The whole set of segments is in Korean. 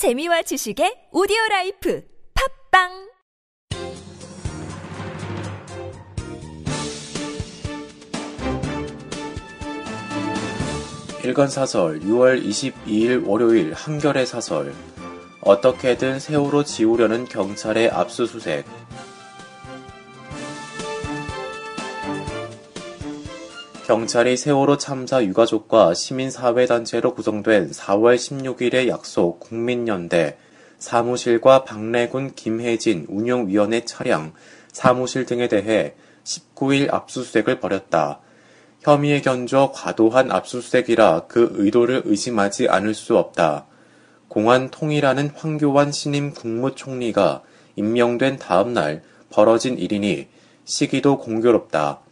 재미와 지식의 오디오 라이프 팟빵! 일간 사설 6월 22일 월요일 한겨레 사설. 어떻게든 세월호 지우려는 경찰의 압수수색 경찰이 세월호 참사 유가족과 시민사회단체로 구성된 4월 16일의 약속 국민연대 사무실과 박래군 김혜진 운영위원회 차량 사무실 등에 대해 19일 압수수색을 벌였다. 혐의에 견줘 과도한 압수수색이라 그 의도를 의심하지 않을 수 없다. 공안 통일하는 황교안 신임 국무총리가 임명된 다음 날 벌어진 일이니 시기도 공교롭다.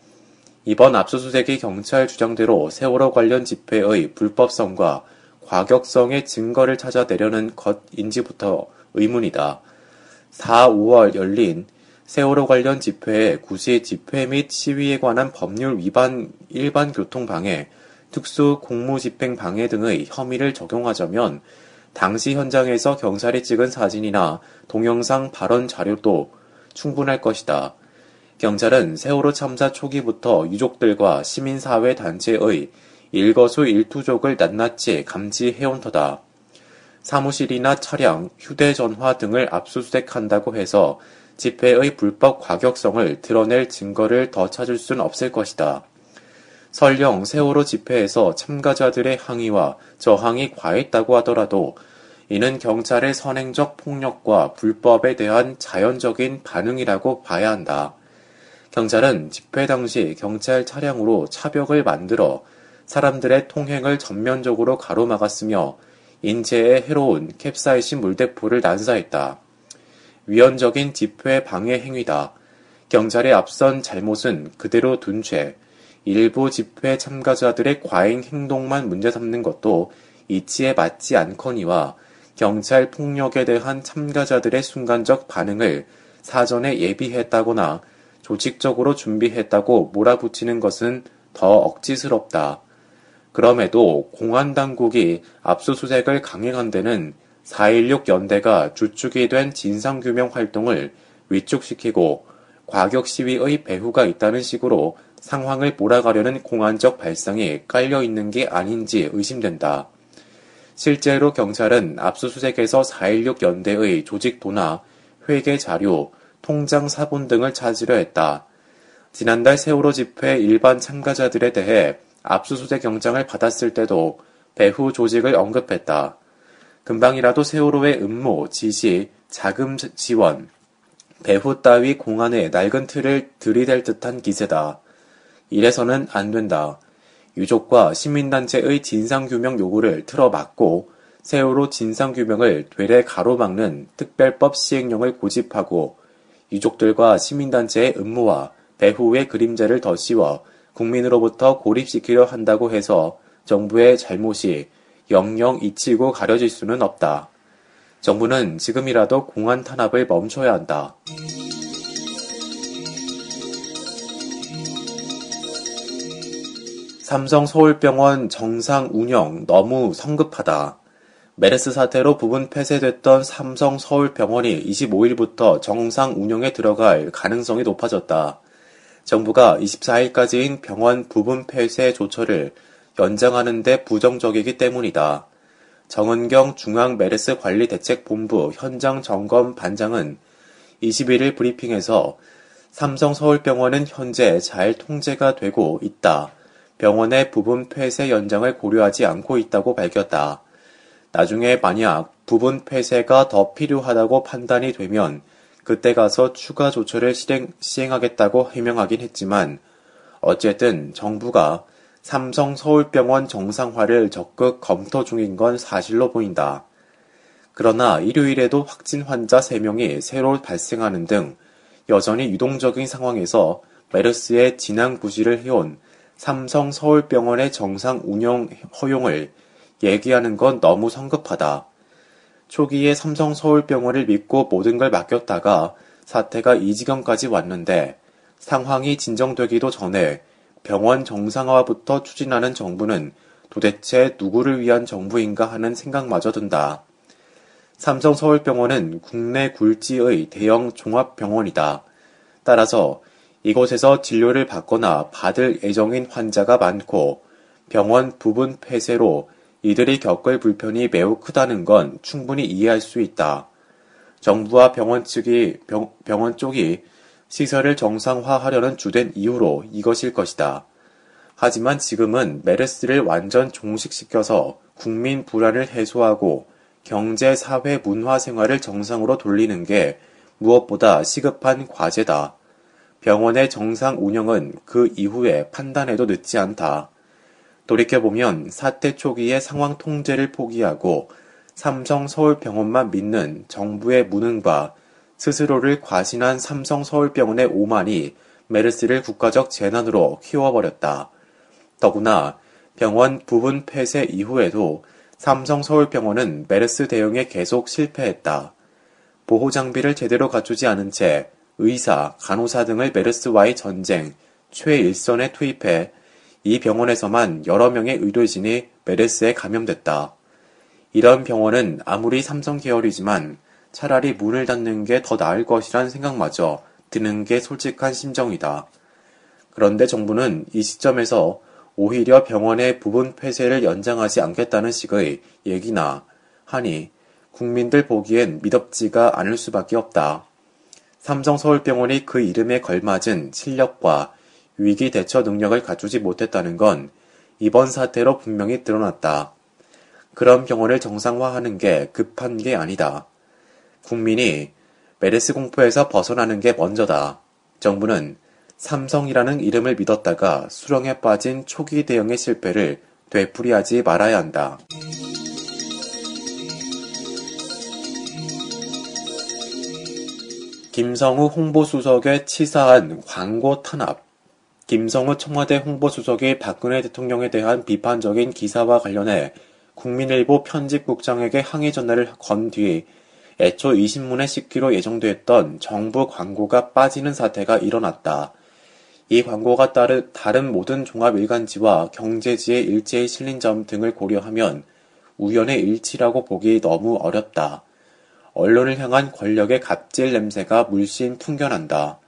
이번 압수수색이 경찰 주장대로 세월호 관련 집회의 불법성과 과격성의 증거를 찾아내려는 것인지부터 의문이다. 4, 5월 열린 세월호 관련 집회에 구시 집회 및 시위에 관한 법률 위반 일반 교통 방해, 특수 공무 집행 방해 등의 혐의를 적용하자면 당시 현장에서 경찰이 찍은 사진이나 동영상 발언 자료도 충분할 것이다. 경찰은 세월호 참사 초기부터 유족들과 시민사회 단체의 일거수 일투족을 낱낱이 감지해온 터다. 사무실이나 차량, 휴대전화 등을 압수수색한다고 해서 집회의 불법 과격성을 드러낼 증거를 더 찾을 순 없을 것이다. 설령 세월호 집회에서 참가자들의 항의와 저항이 과했다고 하더라도 이는 경찰의 선행적 폭력과 불법에 대한 자연적인 반응이라고 봐야 한다. 경찰은 집회 당시 경찰 차량으로 차벽을 만들어 사람들의 통행을 전면적으로 가로막았으며 인체에 해로운 캡사이신 물대포를 난사했다. 위헌적인 집회 방해 행위다. 경찰의 앞선 잘못은 그대로 둔 채 일부 집회 참가자들의 과잉 행동만 문제 삼는 것도 이치에 맞지 않거니와 경찰 폭력에 대한 참가자들의 순간적 반응을 사전에 예비했다거나 조직적으로 준비했다고 몰아붙이는 것은 더 억지스럽다. 그럼에도 공안 당국이 압수수색을 강행한 데는 4.16 연대가 주축이 된 진상규명 활동을 위축시키고 과격 시위의 배후가 있다는 식으로 상황을 몰아가려는 공안적 발상이 깔려 있는 게 아닌지 의심된다. 실제로 경찰은 압수수색에서 4.16 연대의 조직도나 회계 자료, 통장 사본 등을 찾으려 했다. 지난달 세월호 집회 일반 참가자들에 대해 압수수색 영장을 받았을 때도 배후 조직을 언급했다. 금방이라도 세월호의 음모, 지시, 자금 지원, 배후 따위 공안에 낡은 틀을 들이댈 듯한 기세다. 이래서는 안 된다. 유족과 시민단체의 진상규명 요구를 틀어막고 세월호 진상규명을 되레 가로막는 특별법 시행령을 고집하고 유족들과 시민단체의 음모와 배후의 그림자를 더 씌워 국민으로부터 고립시키려 한다고 해서 정부의 잘못이 영영 잊히고 가려질 수는 없다. 정부는 지금이라도 공안 탄압을 멈춰야 한다. 삼성 서울병원 정상 운영 너무 성급하다. 메르스 사태로 부분 폐쇄됐던 삼성 서울병원이 25일부터 정상 운영에 들어갈 가능성이 높아졌다. 정부가 24일까지인 병원 부분 폐쇄 조처를 연장하는 데 부정적이기 때문이다. 정은경 중앙 메르스 관리 대책 본부 현장 점검 반장은 21일 브리핑에서 삼성 서울병원은 현재 잘 통제가 되고 있다. 병원의 부분 폐쇄 연장을 고려하지 않고 있다고 밝혔다. 나중에 만약 부분 폐쇄가 더 필요하다고 판단이 되면 그때 가서 추가 조처를 실행, 시행하겠다고 해명하긴 했지만 어쨌든 정부가 삼성 서울병원 정상화를 적극 검토 중인 건 사실로 보인다. 그러나 일요일에도 확진 환자 3명이 새로 발생하는 등 여전히 유동적인 상황에서 메르스의 진앙 부실을 해온 삼성 서울병원의 정상 운영 허용을 얘기하는 건 너무 성급하다. 초기에 삼성 서울병원을 믿고 모든 걸 맡겼다가 사태가 이 지경까지 왔는데 상황이 진정되기도 전에 병원 정상화부터 추진하는 정부는 도대체 누구를 위한 정부인가 하는 생각마저 든다. 삼성 서울병원은 국내 굴지의 대형 종합병원이다. 따라서 이곳에서 진료를 받거나 받을 예정인 환자가 많고 병원 부분 폐쇄로 이들이 겪을 불편이 매우 크다는 건 충분히 이해할 수 있다. 정부와 병원 측이 병, 병원 쪽이 시설을 정상화하려는 주된 이유로 이것일 것이다. 하지만 지금은 메르스를 완전 종식시켜서 국민 불안을 해소하고 경제, 사회, 문화 생활을 정상으로 돌리는 게 무엇보다 시급한 과제다. 병원의 정상 운영은 그 이후에 판단해도 늦지 않다. 돌이켜보면 사태 초기에 상황 통제를 포기하고 삼성 서울병원만 믿는 정부의 무능과 스스로를 과신한 삼성 서울병원의 오만이 메르스를 국가적 재난으로 키워버렸다. 더구나 병원 부분 폐쇄 이후에도 삼성 서울병원은 메르스 대응에 계속 실패했다. 보호 장비를 제대로 갖추지 않은 채 의사, 간호사 등을 메르스와의 전쟁, 최일선에 투입해 이 병원에서만 여러 명의 의료진이 메르스에 감염됐다. 이런 병원은 아무리 삼성 계열이지만 차라리 문을 닫는 게 더 나을 것이란 생각마저 드는 게 솔직한 심정이다. 그런데 정부는 이 시점에서 오히려 병원의 부분 폐쇄를 연장하지 않겠다는 식의 얘기나 하니 국민들 보기엔 미덥지가 않을 수밖에 없다. 삼성서울병원이 그 이름에 걸맞은 실력과 위기 대처 능력을 갖추지 못했다는 건 이번 사태로 분명히 드러났다. 그런 병원을 정상화하는 게 급한 게 아니다. 국민이 메르스 공포에서 벗어나는 게 먼저다. 정부는 삼성이라는 이름을 믿었다가 수렁에 빠진 초기 대응의 실패를 되풀이하지 말아야 한다. 김성우 홍보수석의 치사한 광고 탄압. 김성우 청와대 홍보수석이 박근혜 대통령에 대한 비판적인 기사와 관련해 국민일보 편집국장에게 항의 전화를 건 뒤 애초 이 신문에 싣기로 예정됐던 정부 광고가 빠지는 사태가 일어났다. 이 광고가 따른 다른 모든 종합일간지와 경제지의 일제히 실린 점 등을 고려하면 우연의 일치라고 보기 너무 어렵다. 언론을 향한 권력의 갑질 냄새가 물씬 풍겨난다.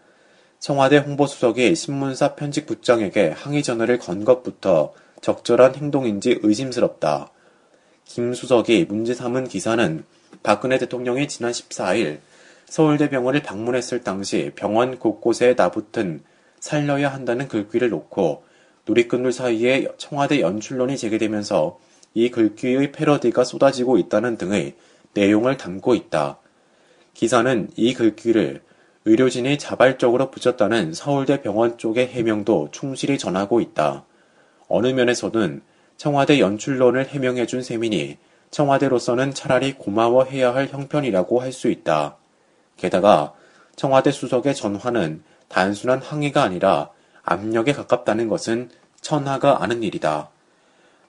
청와대 홍보수석이 신문사 편집국장에게 항의 전화를 건 것부터 적절한 행동인지 의심스럽다. 김 수석이 문제 삼은 기사는 박근혜 대통령이 지난 14일 서울대병원을 방문했을 당시 병원 곳곳에 나붙은 살려야 한다는 글귀를 놓고 누리꾼들 사이에 청와대 연출론이 제기되면서 이 글귀의 패러디가 쏟아지고 있다는 등의 내용을 담고 있다. 기사는 이 글귀를 의료진이 자발적으로 붙였다는 서울대 병원 쪽의 해명도 충실히 전하고 있다. 어느 면에서는 청와대 연출론을 해명해준 셈이니 청와대로서는 차라리 고마워해야 할 형편이라고 할 수 있다. 게다가 청와대 수석의 전화는 단순한 항의가 아니라 압력에 가깝다는 것은 천하가 아는 일이다.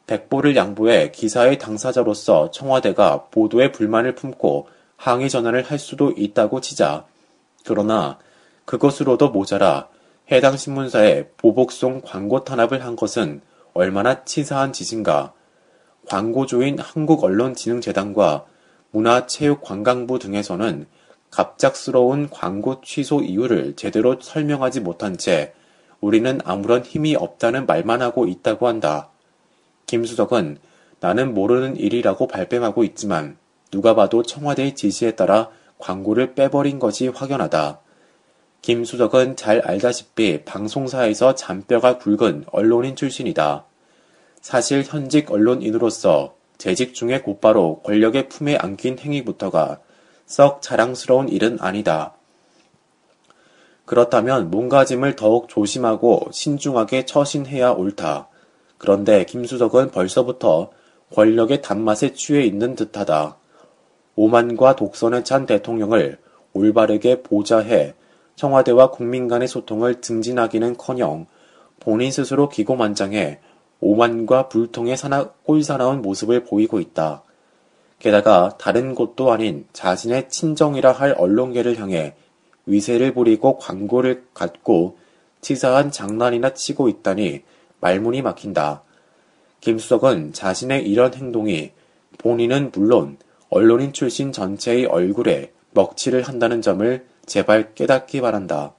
백보를 양보해 기사의 당사자로서 청와대가 보도에 불만을 품고 항의 전환을 할 수도 있다고 치자. 그러나 그것으로도 모자라 해당 신문사에 보복송 광고 탄압을 한 것은 얼마나 치사한 짓인가. 광고주인 한국언론진흥재단과 문화체육관광부 등에서는 갑작스러운 광고 취소 이유를 제대로 설명하지 못한 채 우리는 아무런 힘이 없다는 말만 하고 있다고 한다. 김수덕은 나는 모르는 일이라고 발뺌하고 있지만 누가 봐도 청와대의 지시에 따라 광고를 빼버린 것이 확연하다. 김수덕은 잘 알다시피 방송사에서 잔뼈가 굵은 언론인 출신이다. 사실 현직 언론인으로서 재직 중에 곧바로 권력의 품에 안긴 행위부터가 썩 자랑스러운 일은 아니다. 그렇다면 몸가짐을 더욱 조심하고 신중하게 처신해야 옳다. 그런데 김수덕은 벌써부터 권력의 단맛에 취해 있는 듯하다. 오만과 독선에 찬 대통령을 올바르게 보좌해 청와대와 국민 간의 소통을 증진하기는커녕 본인 스스로 기고만장해 오만과 불통의 사나, 꼴사나운 모습을 보이고 있다. 게다가 다른 곳도 아닌 자신의 친정이라 할 언론계를 향해 위세를 부리고 광고를 갖고 치사한 장난이나 치고 있다니 말문이 막힌다. 김수석은 자신의 이런 행동이 본인은 물론 언론인 출신 전체의 얼굴에 먹칠을 한다는 점을 제발 깨닫기 바란다.